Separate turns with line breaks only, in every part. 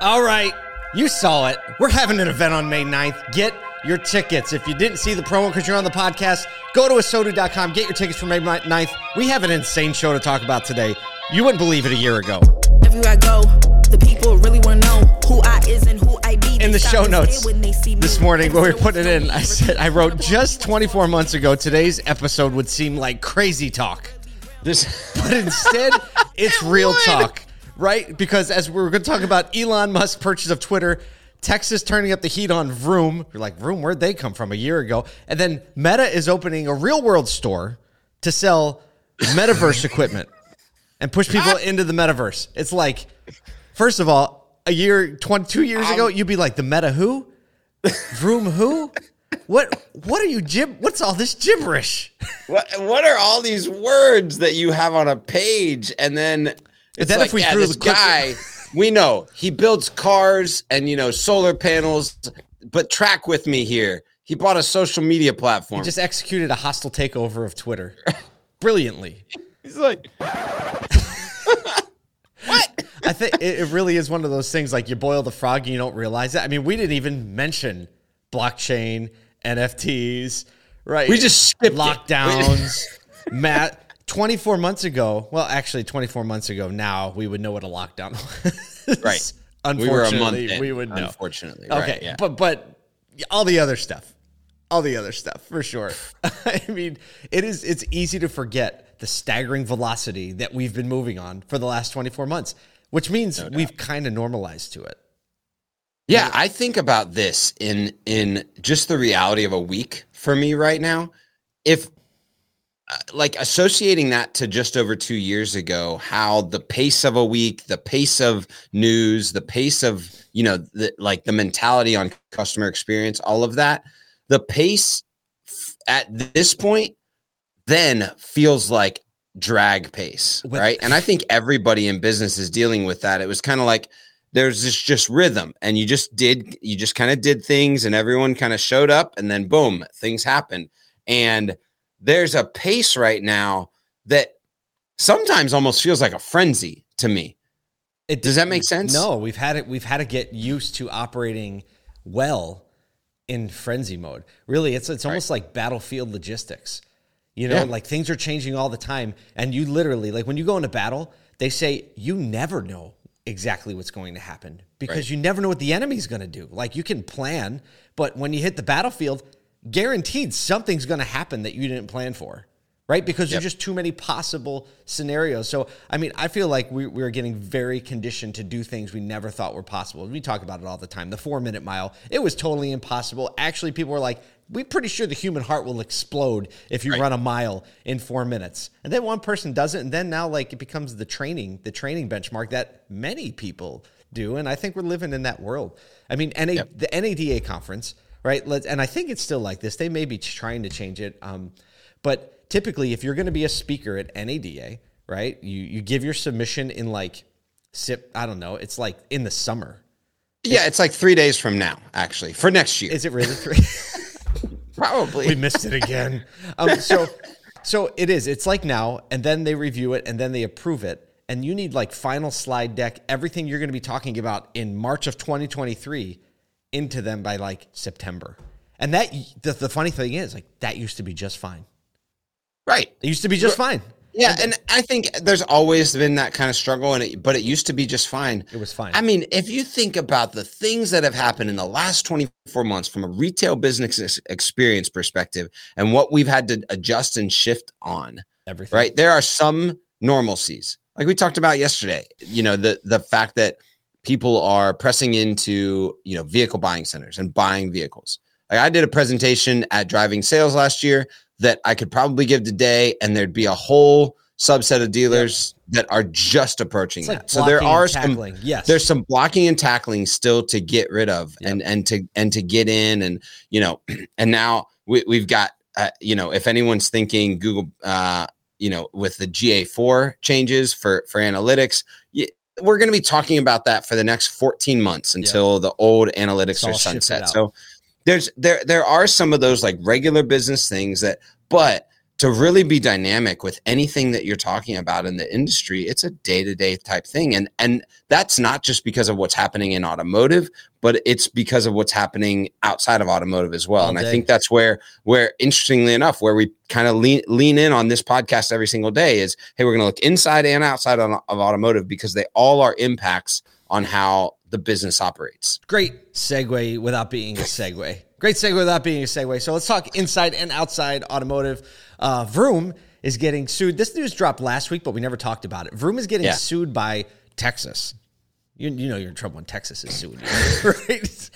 All right, you saw it. We're having an event on May 9th. Get your tickets. If you didn't see the promo because you're on the podcast, go to asotu.com, get your tickets for May 9th. We have an insane show to talk about today. You wouldn't believe it a year ago.
Everywhere I go, the people really want to know who I is and who I be.
In the show notes this morning, when we were putting it in, I said, I wrote just 24 months ago, today's episode would seem like crazy talk.
This,
But instead, it's real
would.
talk, right? Because as we are going to talk about Elon Musk's purchase of Twitter, Texas turning up the heat on Vroom. You're like, Vroom, where'd they come from a year ago? And then Meta is opening a real world store to sell metaverse equipment and push people into the metaverse. It's like, first of all, a year, 22 years ago, um, you'd be like, the meta who? Vroom who? What what are you gib what's all this gibberish?
what what are all these words that you have on a page? And then it's
then
like,
if we
yeah,
threw
this
the
guy, we know he builds cars and you know solar panels. But track with me here. He bought a social media platform.
He just executed a hostile takeover of Twitter. Brilliantly.
He's like, what?
I think it, it really is one of those things like you boil the frog and you don't realize it. I mean, we didn't even mention blockchain, NFTs, right?
We just skipped
lockdowns. Matt, 24 months ago, well, actually 24 months ago now, we would know what a lockdown was.
Right.
Unfortunately,
we were a month in,
we would know.
Unfortunately,
Okay,
right, yeah.
but but all the other stuff, all the other stuff for sure. I mean, it is it's easy to forget the staggering velocity that we've been moving on for the last 24 months, which means we've kind of normalized to it.
Yeah, I think about this in in just the reality of a week for me right now. If like associating that to just over 2 years ago, how the pace of a week, the pace of news, the pace of, you know, the like the mentality on customer experience, all of that, the pace at this point then feels like drag pace,
With-
right? And I think everybody in business is dealing with that. It was kind of like there's this just rhythm and you just did you just kind of did things and everyone kind of showed up and then boom things happened and there's a pace right now that sometimes almost feels like a frenzy to me
It
Does that make sense?
No, we've had it. We've had to get used to operating well in frenzy mode. Really, it's it's almost like battlefield logistics. You know,
Yeah.
like things are changing all the time, and you literally like when you go into battle, they say you never know exactly what's going to happen because
Right.
you never know what the enemy's going to do. Like you can plan, but when you hit the battlefield, guaranteed something's going to happen that you didn't plan for. Right, because
Yep.
there's just too many possible scenarios. So, I mean, I feel like we, we're getting very conditioned to do things we never thought were possible. We talk about it all the time. The four minute mile, it was totally impossible. Actually, people were like, we're pretty sure the human heart will explode if you
Right.
run a mile in four minutes. And then one person does it, and then now, like, it becomes the training, the training benchmark that many people do. And I think we're living in that world. I mean, NA,
Yep.
the NADA conference, right? Let's, and I think it's still like this. They may be trying to change it. Um, but typically, if you're going to be a speaker at NADA, right, you you give your submission in like sip. I don't know. It's like in the summer.
yeah it's like three days from now actually for next year
Is it really three?
probably
we missed it again. Um, so so it is. It's like now, and then they review it, and then they approve it, and you need like final slide deck, everything you're going to be talking about in March of 2023 into them by like September. And that the, the funny thing is, like that used to be just fine.
right
It used to be just fine.
Yeah, and I think there's always been that kind of struggle, and it, but it used to be just fine.
It was fine.
I mean, if you think about the things that have happened in the last 24 months from a retail business experience perspective, and what we've had to adjust and shift on,
Everything.
right? There are some normalcies, like we talked about yesterday. You know, the the fact that people are pressing into you know vehicle buying centers and buying vehicles. Like I did a presentation at Driving Sales last year that I could probably give today, and there'd be a whole subset of dealers that are just approaching
It's like
that. So there are some.
Yes.
there's some blocking and tackling still to get rid of and and to and to get in and you know and now we, we've got uh, you know if anyone's thinking google uh you know with the ga4 changes for for analytics we're going to be talking about that for the next 14 months until the old analytics are sunset. so there's there there are some of those like regular business things that but to really be dynamic with anything that you're talking about in the industry it's a day-to-day type thing and and that's not just because of what's happening in automotive but it's because of what's happening outside of automotive as well
All
and
day.
i think that's where where interestingly enough where we kind of lean lean in on this podcast every single day is hey we're going to look inside and outside of, of automotive because they all are impacts on how the business operates
Great segue without being a segue. Great segue without being a segue. So let's talk inside and outside automotive. Uh, Vroom is getting sued. This news dropped last week, but we never talked about it. Vroom is getting
Yeah.
sued by Texas. You, you know you're in trouble when Texas is suing you, right?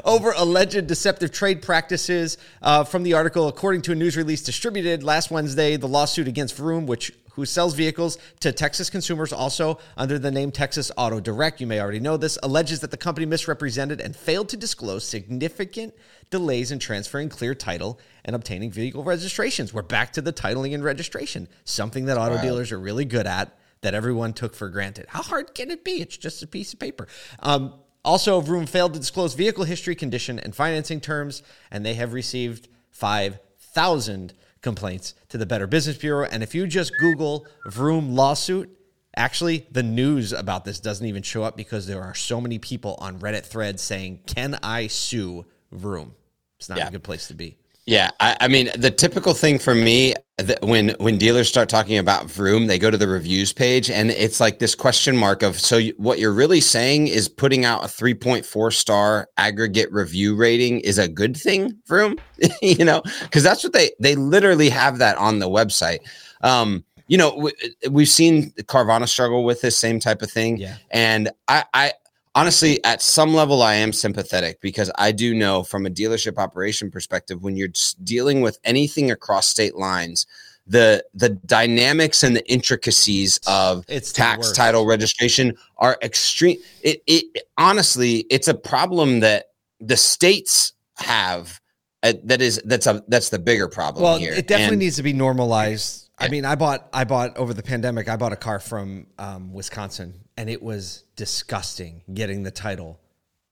Over alleged deceptive trade practices. Uh, from the article, according to a news release distributed last Wednesday, the lawsuit against Vroom, which who sells vehicles to Texas consumers also under the name Texas Auto Direct, you may already know this, alleges that the company misrepresented and failed to disclose significant delays in transferring clear title and obtaining vehicle registrations. We're back to the titling and registration, something that auto dealers are really good at that everyone took for granted. How hard can it be? It's just a piece of paper. Um, also, Vroom failed to disclose vehicle history, condition, and financing terms, and they have received 5,000 complaints to the Better Business Bureau. And if you just Google Vroom lawsuit, actually, the news about this doesn't even show up because there are so many people on Reddit threads saying, Can I sue Vroom? It's not
Yeah.
a good place to be.
Yeah, I, I mean the typical thing for me when when dealers start talking about Vroom, they go to the reviews page and it's like this question mark of so you, what you're really saying is putting out a 3.4 star aggregate review rating is a good thing, Vroom, you know, because that's what they they literally have that on the website. Um, you know, w- we've seen Carvana struggle with this same type of thing,
Yeah.
and I, I honestly, at some level, I am sympathetic because I do know from a dealership operation perspective, when you're dealing with anything across state lines, the the dynamics and the intricacies of
It's
tax title registration are extreme. It, it honestly, it's a problem that the states have. Uh, that is that's a that's the bigger problem
Well,
here.
it definitely
And-
needs to be normalized. I mean, I bought I bought over the pandemic. I bought a car from um, Wisconsin, and it was disgusting getting the title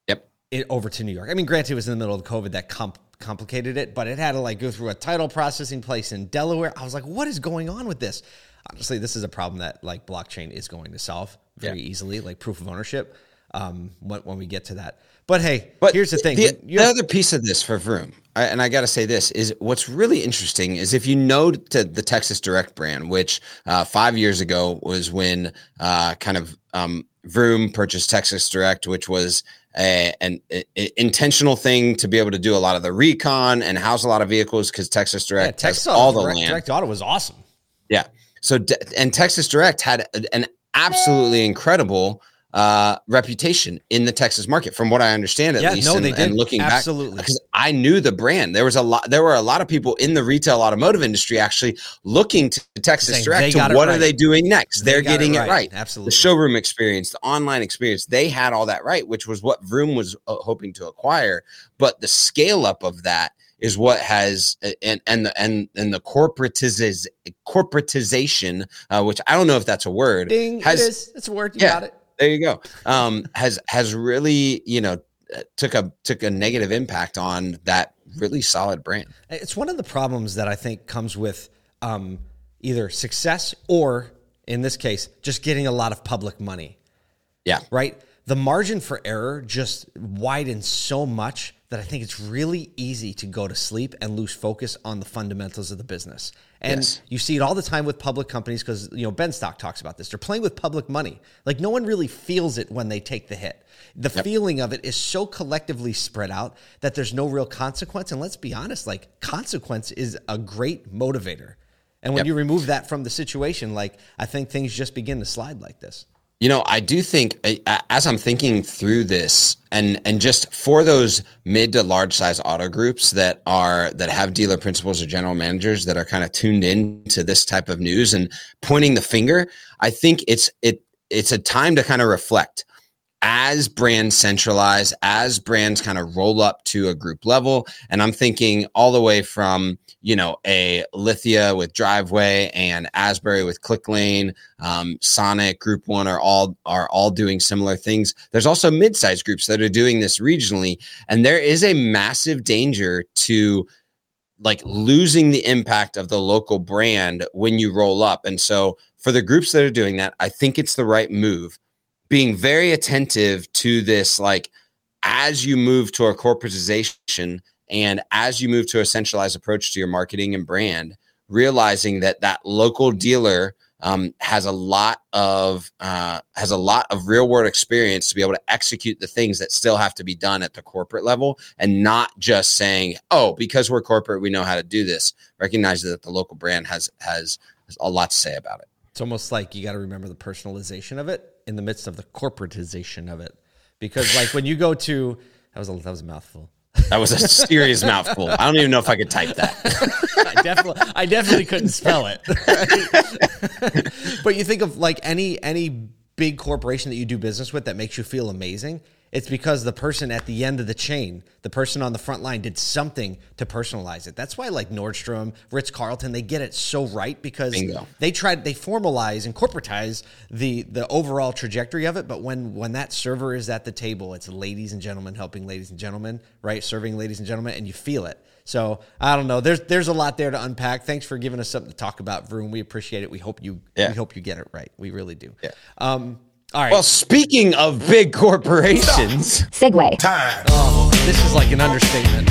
Yep.
it over to New York. I mean, granted, it was in the middle of COVID that comp- complicated it, but it had to like go through a title processing place in Delaware. I was like, what is going on with this? Honestly, this is a problem that like blockchain is going to solve very
Yeah.
easily, like proof of ownership. Um, when, when we get to that, but hey,
But
here's the thing:
The, the other piece of this for Vroom, I, and I got to say this is what's really interesting is if you know to the Texas Direct brand, which uh, five years ago was when uh, kind of um, Vroom purchased Texas Direct, which was a, an a- a- intentional thing to be able to do a lot of the recon and house a lot of vehicles because Texas
yeah,
Direct
Texas
has all the
Direct,
land.
Direct Auto was awesome.
Yeah. So and Texas Direct had an absolutely incredible uh reputation in the Texas market from what I understand at
Yeah,
least
no,
and,
they did.
and looking
Absolutely.
back because I knew the brand there was a lot there were a lot of people in the retail automotive industry actually looking to Texas
Saying
Direct to what
right.
are they doing next
They
they're
got it
getting it
right.
right,
Absolutely.
the showroom experience the online experience they had all that right which was what Vroom was uh, hoping to acquire but the scale up of that is what has and and the and and the corporatiz corporatization, uh, which I don't know if that's a word,
Ding,
has
it is. It's a word. You
Yeah.
got it.
There you go, um, has has really you know uh, took a took a negative impact on that really solid brand.
It's one of the problems that I think comes with um, either success or, in this case, just getting a lot of public money.
Yeah,
Right? The margin for error just widens so much that I think it's really easy to go to sleep and lose focus on the fundamentals of the business. And
Yes.
you see it all the time with public companies because you know Ben Stock talks about this. They're playing with public money. Like no one really feels it when they take the hit. The feeling of it is so collectively spread out that there's no real consequence. And let's be honest, like consequence is a great motivator. And when
Yep.
you remove that from the situation, like I think things just begin to slide like this.
You know, I do think as I'm thinking through this, and and just for those mid to large size auto groups that are that have dealer principals or general managers that are kind of tuned in to this type of news and pointing the finger, I think it's it it's a time to kind of reflect as brands centralize, as brands kind of roll up to a group level. And I'm thinking all the way from, you know, a Lithia with Driveway and Asbury with ClickLane, um, Sonic, Group One are all are all doing similar things. There's also mid-sized groups that are doing this regionally, and there is a massive danger to like losing the impact of the local brand when you roll up. And so for the groups that are doing that, I think it's the right move. Being very attentive to this, like as you move to a corporatization and as you move to a centralized approach to your marketing and brand, realizing that that local dealer um, has a lot of uh, has a lot of real world experience to be able to execute the things that still have to be done at the corporate level, and not just saying, "Oh, because we're corporate, we know how to do this." Recognize that the local brand has has, a lot to say about it.
It's almost like you got to remember the personalization of it in the midst of the corporatization of it, because like when you go to that was a, that was a mouthful.
That was a serious mouthful. I don't even know if I could type that.
I definitely, I definitely couldn't spell it. but you think of like any any big corporation that you do business with that makes you feel amazing. It's because the person at the end of the chain, the person on the front line, did something to personalize it. That's why, like Nordstrom, Ritz Carlton, they get it so right because
Bingo.
they tried, they formalize and corporatize the the overall trajectory of it. But when when that server is at the table, it's ladies and gentlemen helping ladies and gentlemen, right? Serving ladies and gentlemen, and you feel it. So I don't know. There's there's a lot there to unpack. Thanks for giving us something to talk about, Vroom. We appreciate it. We hope you
Yeah.
we hope you get it right. We really do.
Yeah.
Um. All right.
Well, speaking of big corporations,
segue.
Oh, this is like an understatement.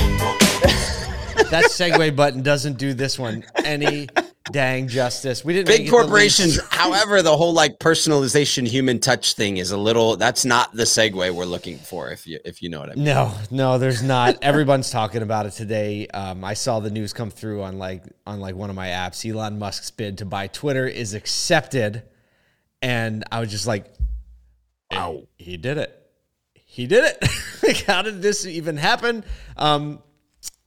that segue button doesn't do this one any dang justice. We didn't
big
it the
corporations.
least-
However, the whole like personalization, human touch thing is a little. That's not the segue we're looking for. If you if you know what I mean.
No, no, there's not. Everyone's talking about it today. Um, I saw the news come through on like on like one of my apps. Elon Musk's bid to buy Twitter is accepted, and I was just like, "Wow, he did it! He did it! like, how did this even happen?" Um,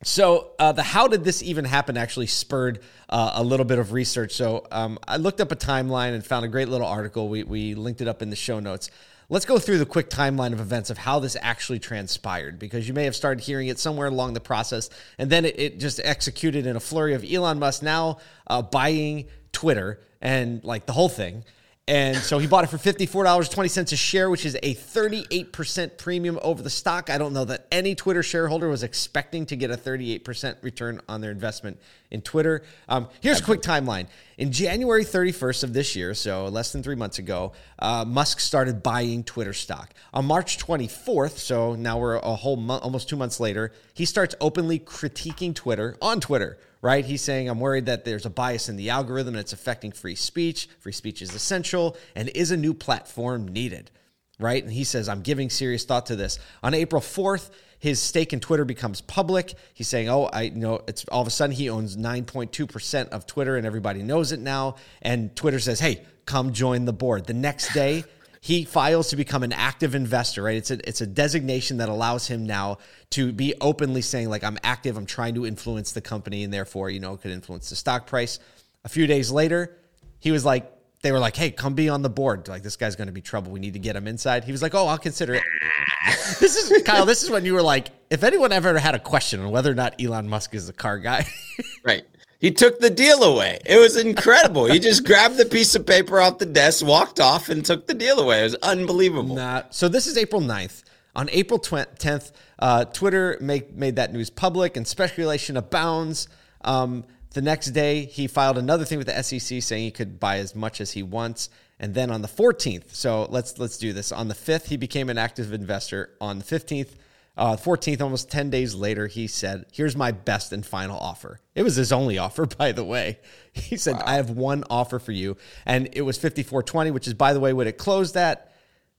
so uh, the how did this even happen actually spurred uh, a little bit of research. So um, I looked up a timeline and found a great little article. We we linked it up in the show notes. Let's go through the quick timeline of events of how this actually transpired because you may have started hearing it somewhere along the process and then it, it just executed in a flurry of Elon Musk now uh, buying Twitter and like the whole thing. And so he bought it for $54.20 a share, which is a 38% premium over the stock. I don't know that any Twitter shareholder was expecting to get a 38% return on their investment in Twitter. Um, here's a quick timeline. In January 31st of this year, so less than three months ago, uh, Musk started buying Twitter stock. On March 24th, so now we're a whole month, almost two months later, he starts openly critiquing Twitter on Twitter right? He's saying, I'm worried that there's a bias in the algorithm and it's affecting free speech. Free speech is essential and is a new platform needed, right? And he says, I'm giving serious thought to this. On April 4th, his stake in Twitter becomes public. He's saying, "Oh, I know it's all of a sudden he owns 9.2% of Twitter and everybody knows it now." And Twitter says, "Hey, come join the board." The next day, he files to become an active investor, right? It's a it's a designation that allows him now to be openly saying like I'm active, I'm trying to influence the company and therefore, you know, could influence the stock price. A few days later, he was like they were like, "Hey, come be on the board." Like this guy's going to be trouble. We need to get him inside. He was like, "Oh, I'll consider it." this is Kyle, this is when you were like, if anyone ever had a question on whether or not Elon Musk is a car guy,
Right. He took the deal away. It was incredible. he just grabbed the piece of paper off the desk, walked off, and took the deal away. It was unbelievable.
Not. So this is April 9th. On April 20th, 10th, uh, Twitter make, made that news public and speculation abounds. Um, the next day, he filed another thing with the SEC saying he could buy as much as he wants. And then on the 14th, so let's let's do this. On the 5th, he became an active investor. On the 15th, uh, 14th, almost 10 days later, he said, Here's my best and final offer. It was his only offer, by the way. He said, I have one offer for you. And it was 54.20, which is, by the way, what it closed at.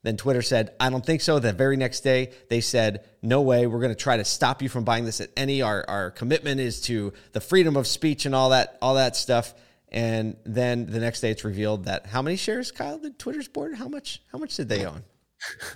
Then Twitter said, I don't think so. The very next day, they said, No way. We're going to try to stop you from buying this at any. Our, our commitment is to the freedom of speech and all that, all that stuff. And then the next day, it's revealed that how many shares, Kyle, did Twitter's board? How much? How much did they own?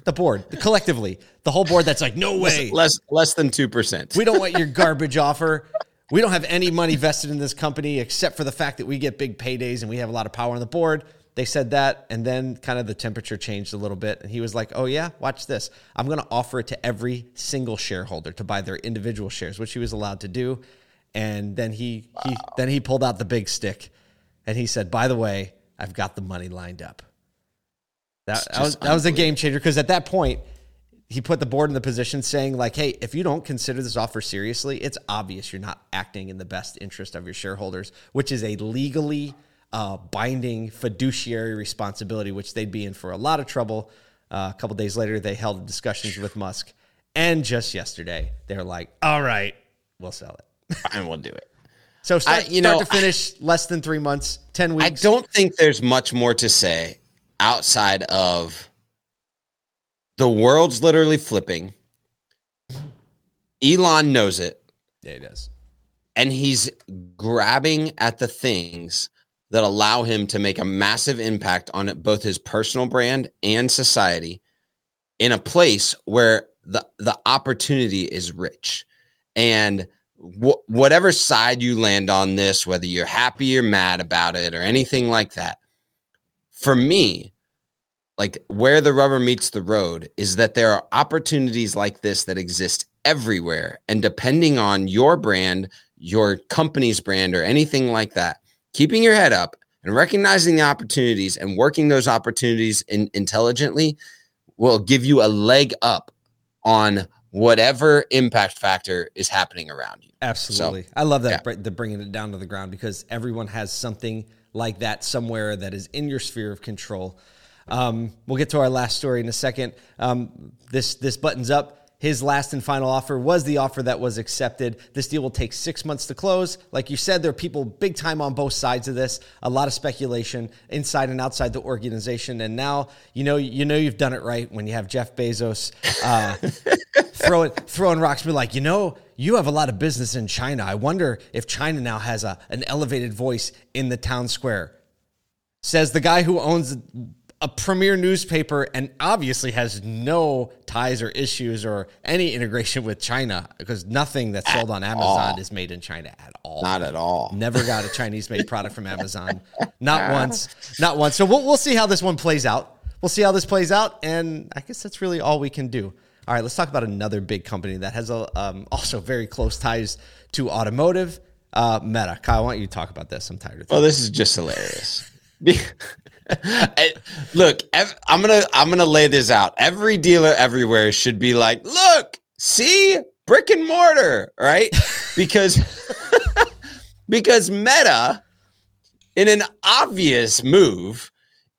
The board, collectively, the whole board. That's like, no way.
Less less than two percent.
We don't want your garbage offer. We don't have any money vested in this company except for the fact that we get big paydays and we have a lot of power on the board. They said that, and then kind of the temperature changed a little bit. And he was like, Oh, yeah, watch this. I'm going to offer it to every single shareholder to buy their individual shares, which he was allowed to do. And then he, he then he pulled out the big stick and he said, By the way, I've got the money lined up. That, that was, that was a game changer because at that point, he put the board in the position saying like, "Hey, if you don't consider this offer seriously, it's obvious you're not acting in the best interest of your shareholders, which is a legally uh, binding fiduciary responsibility, which they'd be in for a lot of trouble." Uh, a couple days later, they held discussions with Musk, and just yesterday, they're like, "All right, we'll sell it."
and we'll do it.
So start,
I- you
start
know,
to finish, less than three months, ten weeks.
I don't think there's much more to say outside of the world's literally flipping. Elon knows it,
Yeah, he does.
and he's grabbing at the things that allow him to make a massive impact on both his personal brand and society in a place where the the opportunity is rich. And wh- whatever side you land on this whether you're happy or mad about it or anything like that for me like where the rubber meets the road is that there are opportunities like this that exist everywhere. And depending on your brand your company's brand or anything like that keeping your head up and recognizing the opportunities and working those opportunities in, intelligently will give you a leg up on whatever impact factor is happening around you
Absolutely. I love that,
yeah.
the bringing it down to the ground because everyone has something like that somewhere that is in your sphere of control. Um, we'll get to our last story in a second. Um, this this buttons up. His last and final offer was the offer that was accepted. This deal will take six months to close. Like you said, there are people big time on both sides of this. A lot of speculation inside and outside the organization. And now you know you know you've done it right when you have Jeff Bezos uh, throwing throwing rocks. Be like, you know, you have a lot of business in China. I wonder if China now has a an elevated voice in the town square. Says the guy who owns a premier newspaper and obviously has no ties or issues or any integration with China because nothing that's sold on Amazon is made in China at all.
not at all
Never got a Chinese made product from Amazon. Not once. Not once. So we'll, we'll see how this one plays out. We'll see how this plays out. And I guess that's really all we can do. All right, let's talk about another big company that has a, um, also very close ties to automotive. Uh, Meta. Kyle, why don't you talk about this? I'm tired of this.
Well, this is just hilarious. Look, ev- I'm gonna I'm gonna lay this out. Every dealer everywhere should be like, look, see, brick and mortar, right? Because because Meta, in an obvious move,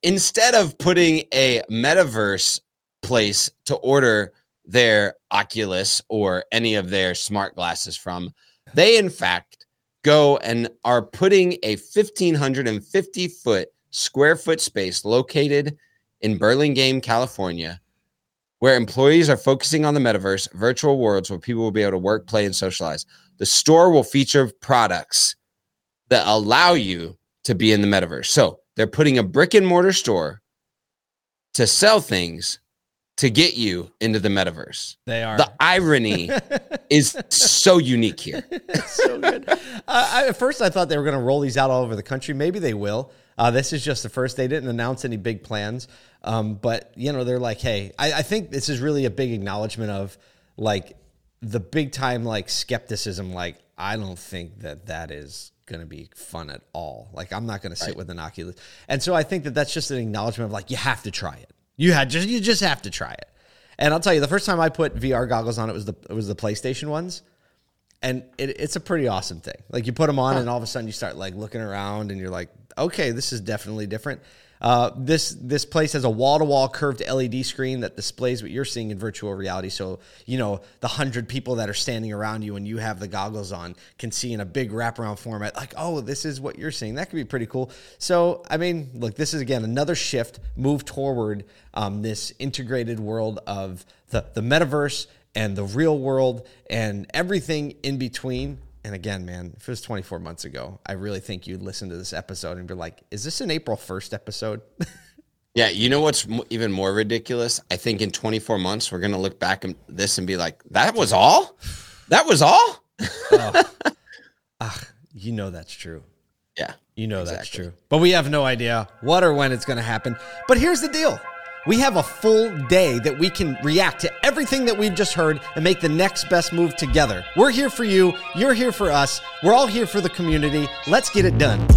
instead of putting a metaverse place to order their Oculus or any of their smart glasses from, they in fact go and are putting a 1550 foot square foot space located in Burlingame, California, where employees are focusing on the metaverse, virtual worlds where people will be able to work, play, and socialize. The store will feature products that allow you to be in the metaverse. So they're putting a brick and mortar store to sell things to get you into the metaverse.
They are.
The irony is so unique here.
so good. Uh, I, at first, I thought they were going to roll these out all over the country. Maybe they will. Uh, this is just the first. They didn't announce any big plans, um, but you know they're like, hey, I, I think this is really a big acknowledgement of like the big time like skepticism. Like, I don't think that that is going to be fun at all. Like, I'm not going to sit with an Oculus, and so I think that that's just an acknowledgement of like you have to try it. You had just you just have to try it. And I'll tell you, the first time I put VR goggles on, it was the it was the PlayStation ones and it, it's a pretty awesome thing. Like you put them on, and all of a sudden you start like looking around, and you're like, okay, this is definitely different. Uh, this this place has a wall to wall curved LED screen that displays what you're seeing in virtual reality. So you know the hundred people that are standing around you when you have the goggles on can see in a big wraparound format. Like, oh, this is what you're seeing. That could be pretty cool. So I mean, look, this is again another shift, move toward um, this integrated world of the the metaverse and the real world and everything in between. And again, man, if it was 24 months ago, I really think you'd listen to this episode and be like, is this an April 1st episode?
Yeah, you know what's even more ridiculous? I think in 24 months we're gonna look back at this and be like, "That was all? That was all?"
you know that's true.
Yeah,
You know that's true. But we have no idea what or when it's going to happen. But here's the deal we have a full day that we can react to everything that we've just heard and make the next best move together. We're here for you. You're here for us. We're all here for the community. Let's get it done.